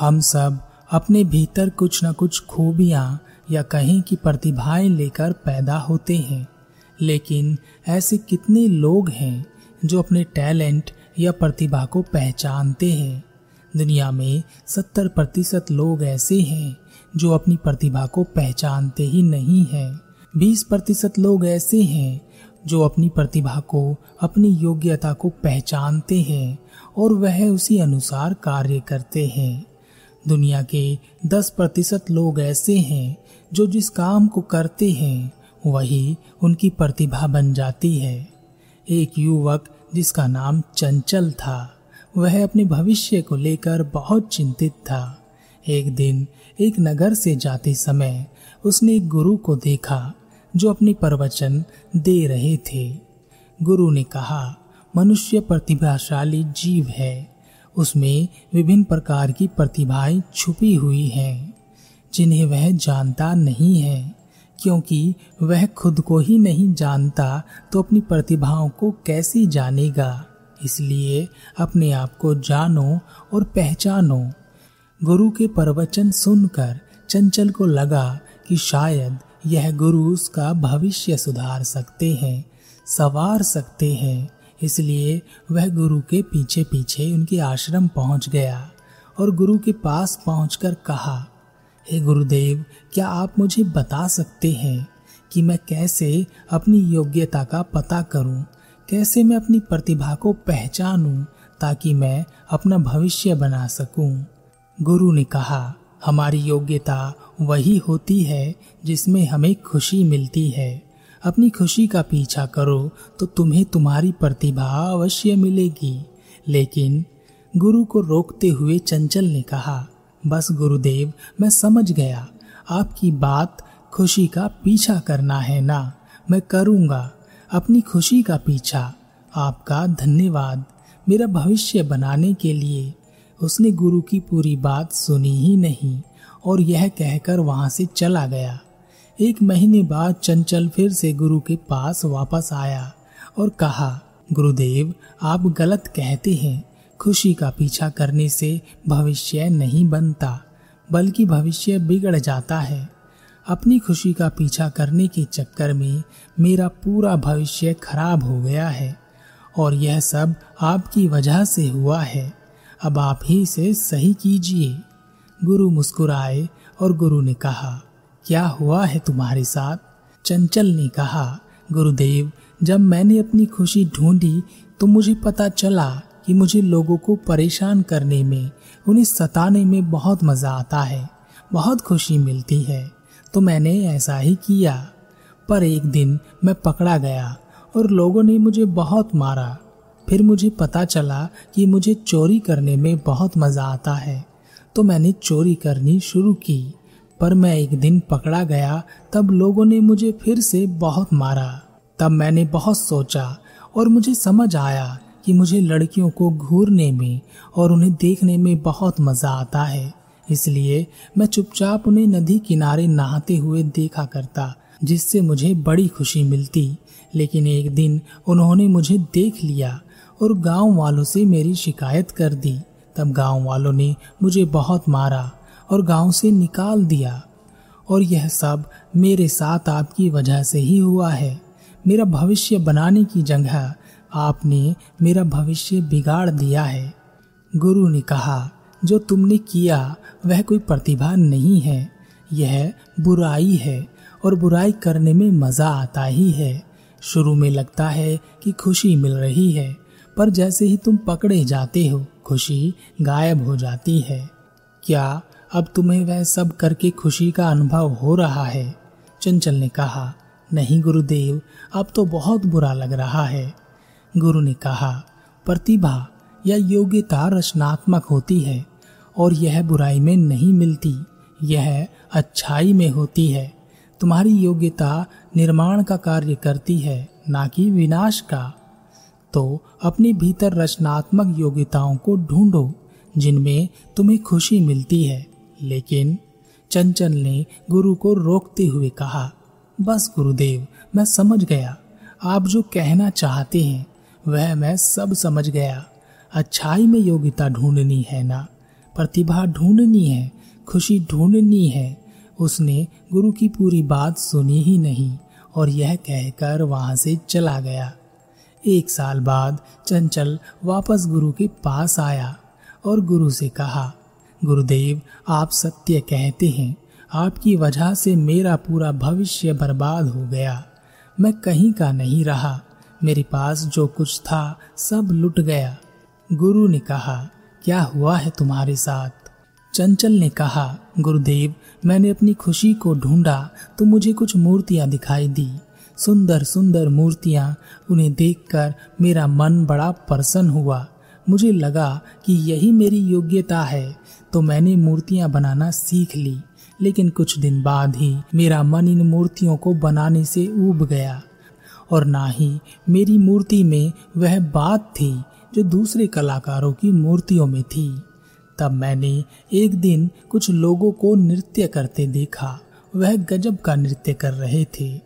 हम सब अपने भीतर कुछ न कुछ खूबियाँ या कहीं की प्रतिभाएँ लेकर पैदा होते हैं। लेकिन ऐसे कितने लोग हैं जो अपने टैलेंट या प्रतिभा को पहचानते हैं। दुनिया में सत्तर प्रतिशत लोग ऐसे हैं जो अपनी प्रतिभा को पहचानते ही नहीं हैं। बीस प्रतिशत लोग ऐसे हैं जो अपनी प्रतिभा को, अपनी योग्यता को पहचानते हैं और वह उसी अनुसार कार्य करते हैं। दुनिया के दस प्रतिशत लोग ऐसे हैं जो जिस काम को करते हैं, वही उनकी प्रतिभा बन जाती है। एक युवक जिसका नाम चंचल था, वह अपने भविष्य को लेकर बहुत चिंतित था। एक दिन एक नगर से जाते समय उसने एक गुरु को देखा, जो अपने प्रवचन दे रहे थे। गुरु ने कहा, मनुष्य प्रतिभाशाली जीव है। उसमें विभिन्न प्रकार की प्रतिभाएँ छुपी हुई हैं, जिन्हें वह जानता नहीं है, क्योंकि वह खुद को ही नहीं जानता तो अपनी प्रतिभाओं को कैसे जानेगा। इसलिए अपने आप को जानो और पहचानो। गुरु के प्रवचन सुनकर चंचल को लगा कि शायद यह गुरु उसका भविष्य सुधार सकते हैं, सवार सकते हैं। इसलिए वह गुरु के पीछे पीछे उनके आश्रम पहुँच गया और गुरु के पास पहुंचकर कहा हे गुरुदेव क्या आप मुझे बता सकते हैं कि मैं कैसे अपनी योग्यता का पता करूँ, कैसे मैं अपनी प्रतिभा को पहचानूं ताकि मैं अपना भविष्य बना सकूँ। गुरु ने कहा हमारी योग्यता वही होती है जिसमें हमें खुशी मिलती है अपनी खुशी का पीछा करो तो तुम्हें तुम्हारी प्रतिभा अवश्य मिलेगी। लेकिन गुरु को रोकते हुए चंचल ने कहा, बस गुरुदेव, मैं समझ गया। आपकी बात खुशी का पीछा करना है ना? मैं करूँगा। अपनी खुशी का पीछा। आपका धन्यवाद। मेरा भविष्य बनाने के लिए उसने गुरु की पूरी बात सुनी ही नहीं, और यह कहकर वहाँ से चला गया। एक महीने बाद चंचल फिर से गुरु के पास वापस आया और कहा, गुरुदेव, आप गलत कहते हैं। खुशी का पीछा करने से भविष्य नहीं बनता, बल्कि भविष्य बिगड़ जाता है। अपनी खुशी का पीछा करने के चक्कर में मेरा पूरा भविष्य खराब हो गया है और यह सब आपकी वजह से हुआ है। अब आप ही इसे सही कीजिए। गुरु मुस्कुराए और गुरु ने कहा क्या हुआ है तुम्हारे साथ? चंचल ने कहा, गुरुदेव, जब मैंने अपनी खुशी ढूंढी तो मुझे पता चला कि मुझे लोगों को परेशान करने में, उन्हें सताने में बहुत मज़ा आता है, बहुत खुशी मिलती है। तो मैंने ऐसा ही किया। पर एक दिन मैं पकड़ा गया और लोगों ने मुझे बहुत मारा। फिर मुझे पता चला कि मुझे चोरी करने में बहुत मज़ा आता है। तो मैंने चोरी करनी शुरू की। पर मैं एक दिन पकड़ा गया, तब लोगों ने मुझे फिर से बहुत मारा। तब मैंने बहुत सोचा और मुझे समझ आया कि मुझे लड़कियों को घूरने में और उन्हें देखने में बहुत मज़ा आता है। इसलिए मैं चुपचाप उन्हें नदी किनारे नहाते हुए देखा करता, जिससे मुझे बड़ी खुशी मिलती। लेकिन एक दिन उन्होंने मुझे देख लिया और गाँव वालों से मेरी शिकायत कर दी। तब गाँव वालों ने मुझे बहुत मारा। और गाँव से निकाल दिया। और यह सब मेरे साथ आपकी वजह से ही हुआ है। मेरा भविष्य बनाने की जगह आपने मेरा भविष्य बिगाड़ दिया है। गुरु ने कहा, जो तुमने किया, वह कोई प्रतिभा नहीं है। यह बुराई है और बुराई करने में मज़ा आता ही है। शुरू में लगता है कि खुशी मिल रही है, पर जैसे ही तुम पकड़े जाते हो, खुशी गायब हो जाती है। क्या अब तुम्हें वह सब करके खुशी का अनुभव हो रहा है। चंचल ने कहा, नहीं गुरुदेव, अब तो बहुत बुरा लग रहा है। गुरु ने कहा, प्रतिभा या योग्यता रचनात्मक होती है और यह बुराई में नहीं मिलती, यह अच्छाई में होती है। तुम्हारी योग्यता निर्माण का कार्य करती है, ना कि विनाश का। तो अपने भीतर रचनात्मक योग्यताओं को ढूंढो, जिनमें तुम्हें खुशी मिलती है। लेकिन चंचल ने गुरु को रोकते हुए कहा, बस गुरुदेव, मैं समझ गया। आप जो कहना चाहते हैं, वह मैं सब समझ गया। अच्छाई में योग्यता ढूंढनी है ना? प्रतिभा ढूंढनी है, खुशी ढूंढनी है। उसने गुरु की पूरी बात सुनी ही नहीं और यह कहकर वहाँ से चला गया। एक साल बाद चंचल वापस गुरु के पास आया और गुरु से कहा गुरुदेव, आप सत्य कहते हैं। आपकी वजह से मेरा पूरा भविष्य बर्बाद हो गया। मैं कहीं का नहीं रहा। मेरे पास जो कुछ था, सब लुट गया। गुरु ने कहा, क्या हुआ है तुम्हारे साथ? चंचल ने कहा, गुरुदेव, मैंने अपनी खुशी को ढूंढा। तो मुझे कुछ मूर्तियाँ दिखाई दी। सुंदर सुंदर मूर्तियाँ। उन्हें देखकर मेरा मन बड़ा प्रसन्न हुआ। मुझे लगा कि यही मेरी योग्यता है। तो मैंने मूर्तियाँ बनाना सीख ली, लेकिन कुछ दिन बाद ही मेरा मन इन मूर्तियों को बनाने से ऊब गया। और ना ही मेरी मूर्ति में वह बात थी जो दूसरे कलाकारों की मूर्तियों में थी। तब मैंने एक दिन कुछ लोगों को नृत्य करते देखा। वह गजब का नृत्य कर रहे थे।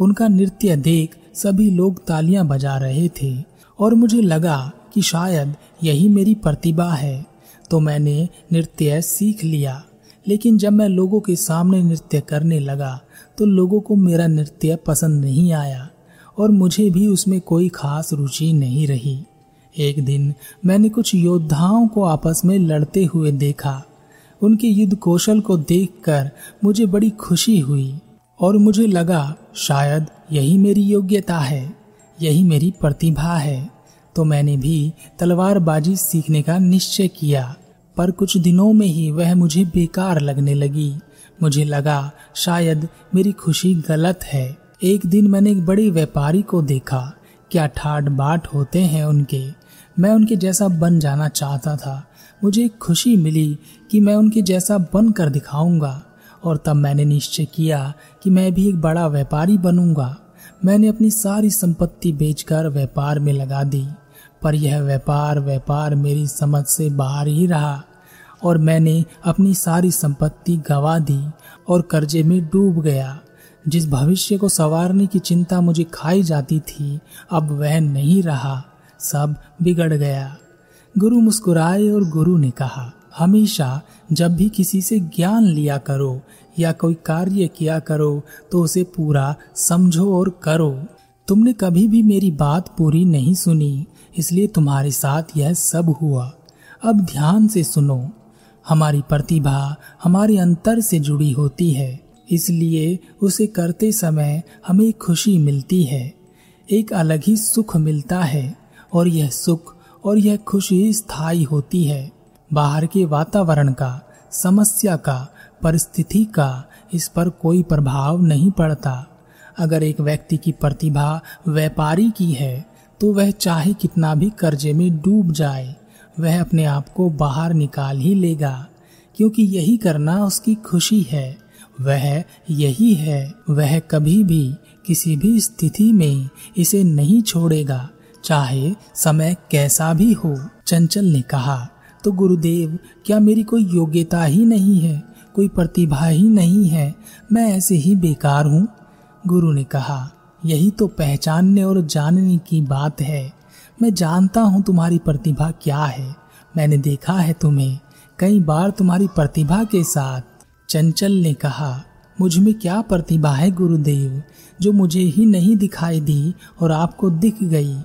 उनका नृत्य देख सभी लोग तालियाँ बजा रहे थे। और मुझे लगा कि शायद यही मेरी प्रतिभा है। तो मैंने नृत्य सीख लिया। लेकिन जब मैं लोगों के सामने नृत्य करने लगा तो लोगों को मेरा नृत्य पसंद नहीं आया और मुझे भी उसमें कोई खास रुचि नहीं रही। एक दिन मैंने कुछ योद्धाओं को आपस में लड़ते हुए देखा। उनके युद्ध कौशल को देखकर मुझे बड़ी खुशी हुई और मुझे लगा, शायद यही मेरी योग्यता है, यही मेरी प्रतिभा है। तो मैंने भी तलवारबाजी सीखने का निश्चय किया। पर कुछ दिनों में ही वह मुझे बेकार लगने लगी। मुझे लगा, शायद मेरी खुशी गलत है। एक दिन मैंने एक बड़े व्यापारी को देखा। क्या ठाट बाट होते हैं उनके। मैं उनके जैसा बन जाना चाहता था। मुझे एक खुशी मिली कि मैं उनके जैसा बन कर दिखाऊँगा। और तब मैंने निश्चय किया कि मैं भी एक बड़ा व्यापारी बनूँगा। मैंने अपनी सारी संपत्ति बेचकर व्यापार में लगा दी। पर यह व्यापार व्यापार मेरी समझ से बाहर ही रहा और मैंने अपनी सारी संपत्ति गवा दी और कर्जे में डूब गया। जिस भविष्य को संवारने की चिंता मुझे खाई जाती थी, अब वह नहीं रहा, सब बिगड़ गया। गुरु मुस्कुराए और गुरु ने कहा, हमेशा जब भी किसी से ज्ञान लिया करो या कोई कार्य किया करो तो उसे पूरा समझो और करो। तुमने कभी भी मेरी बात पूरी नहीं सुनी इसलिए तुम्हारे साथ यह सब हुआ। अब ध्यान से सुनो, हमारी प्रतिभा हमारे अंतर से जुड़ी होती है, इसलिए उसे करते समय हमें खुशी मिलती है। एक अलग ही सुख मिलता है, और यह सुख और यह खुशी स्थायी होती है। बाहर के वातावरण का, समस्या का, परिस्थिति का, इस पर कोई प्रभाव नहीं पड़ता। अगर एक व्यक्ति की प्रतिभा व्यापारी की है तो वह चाहे कितना भी कर्जे में डूब जाए, वह अपने आप को बाहर निकाल ही लेगा, क्योंकि यही करना उसकी खुशी है। वह यही है, वह कभी भी किसी भी स्थिति में इसे नहीं छोड़ेगा, चाहे समय कैसा भी हो। चंचल ने कहा तो गुरुदेव, क्या मेरी कोई योग्यता ही नहीं है? कोई प्रतिभा ही नहीं है? मैं ऐसे ही बेकार हूँ? गुरु ने कहा यही तो पहचानने और जानने की बात है। मैं जानता हूँ तुम्हारी प्रतिभा क्या है। मैंने देखा है तुम्हें। कई बार तुम्हारी प्रतिभा के साथ। चंचल ने कहा, मुझमें क्या प्रतिभा है गुरुदेव, जो मुझे ही नहीं दिखाई दी और आपको दिख गई?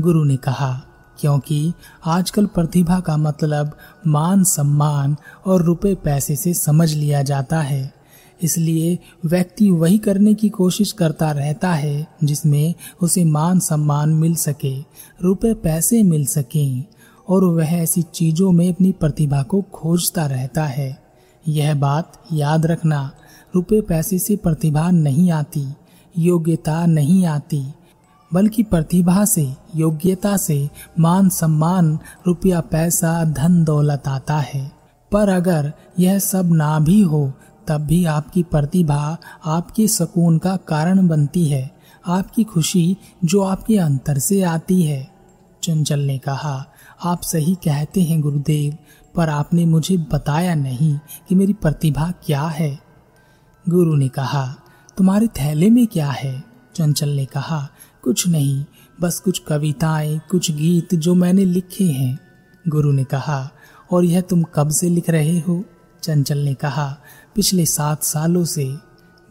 गुरु ने कहा, क्योंकि आजकल प्रतिभा का मतलब मान सम्मान और रुपए पैसे से समझ लिया जाता है। इसलिए व्यक्ति वही करने की कोशिश करता रहता है जिसमें उसे मान सम्मान मिल सके, रुपए पैसे मिल सके, और वह ऐसी चीज़ों में अपनी प्रतिभा को खोजता रहता है। यह बात याद रखना, रुपए पैसे से प्रतिभा नहीं आती, योग्यता नहीं आती, बल्कि प्रतिभा से, योग्यता से मान सम्मान, रुपया पैसा, धन दौलत आता है। पर अगर यह सब ना भी हो तब भी आपकी प्रतिभा आपके सुकून का कारण बनती है, आपकी खुशी जो आपके अंतर से आती है। चंचल ने कहा, आप सही कहते हैं गुरुदेव, पर आपने मुझे बताया नहीं कि मेरी प्रतिभा क्या है। गुरु ने कहा, तुम्हारे थैले में क्या है? चंचल ने कहा, कुछ नहीं, बस कुछ कविताएँ, कुछ गीत जो मैंने लिखे हैं। गुरु ने कहा, और यह तुम कब से लिख रहे हो? चंचल ने कहा पिछले सात सालों से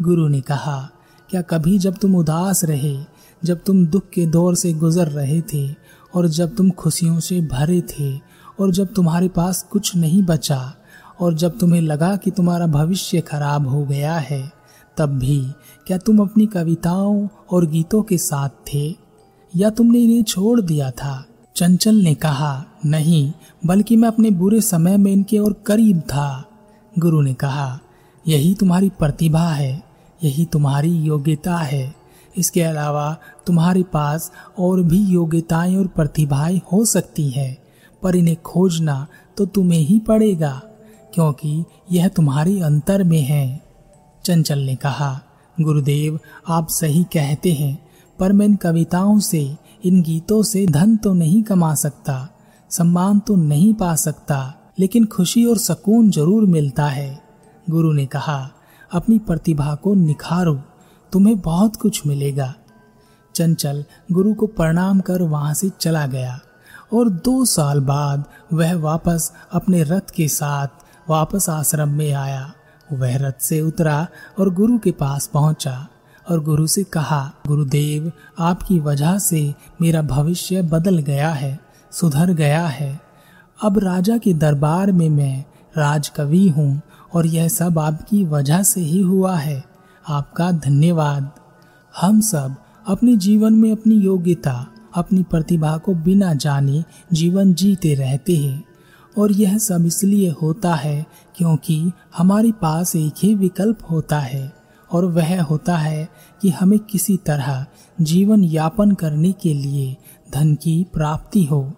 गुरु ने कहा, क्या कभी जब तुम उदास रहे, जब तुम दुख के दौर से गुजर रहे थे, और जब तुम खुशियों से भरे थे, और जब तुम्हारे पास कुछ नहीं बचा, और जब तुम्हें लगा कि तुम्हारा भविष्य खराब हो गया है, तब भी क्या तुम अपनी कविताओं और गीतों के साथ थे? या तुमने इन्हें छोड़ दिया था? चंचल ने कहा, नहीं, बल्कि मैं अपने बुरे समय में इनके और करीब था। गुरु ने कहा यही तुम्हारी प्रतिभा है, यही तुम्हारी योग्यता है। इसके अलावा तुम्हारे पास और भी योग्यताएँ और प्रतिभाएँ हो सकती हैं, पर इन्हें खोजना तो तुम्हें ही पड़ेगा, क्योंकि यह तुम्हारी अंतर में है। चंचल ने कहा, गुरुदेव, आप सही कहते हैं, पर मैं इन कविताओं से, इन गीतों से धन तो नहीं कमा सकता, सम्मान तो नहीं पा सकता, लेकिन खुशी और सुकून ज़रूर मिलता है। गुरु ने कहा, अपनी प्रतिभा को निखारो, तुम्हें बहुत कुछ मिलेगा। चंचल गुरु को प्रणाम कर वहाँ से चला गया और दो साल बाद वह वापस अपने रथ के साथ वापस आश्रम में आया। वह रथ से उतरा और गुरु के पास पहुँचा और गुरु से कहा, गुरुदेव, आपकी वजह से मेरा भविष्य बदल गया है, सुधर गया है। अब राजा के दरबार में मैं राजकवि हूँ और यह सब आपकी वजह से ही हुआ है। आपका धन्यवाद। हम सब अपने जीवन में अपनी योग्यता, अपनी प्रतिभा को बिना जाने जीवन जीते रहते हैं। और यह सब इसलिए होता है क्योंकि हमारे पास एक ही विकल्प होता है और वह होता है कि हमें किसी तरह जीवन यापन करने के लिए धन की प्राप्ति हो।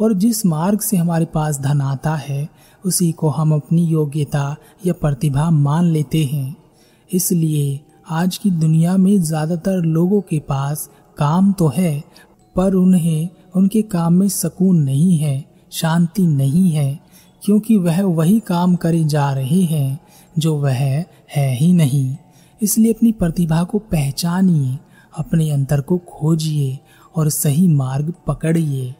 और जिस मार्ग से हमारे पास धन आता है उसी को हम अपनी योग्यता या प्रतिभा मान लेते हैं। इसलिए आज की दुनिया में ज़्यादातर लोगों के पास काम तो है, पर उन्हें उनके काम में सुकून नहीं है, शांति नहीं है, क्योंकि वह वही काम करे जा रहे हैं, जो वह है ही नहीं। इसलिए अपनी प्रतिभा को पहचानिए, अपने अंतर को खोजिए और सही मार्ग पकड़िए।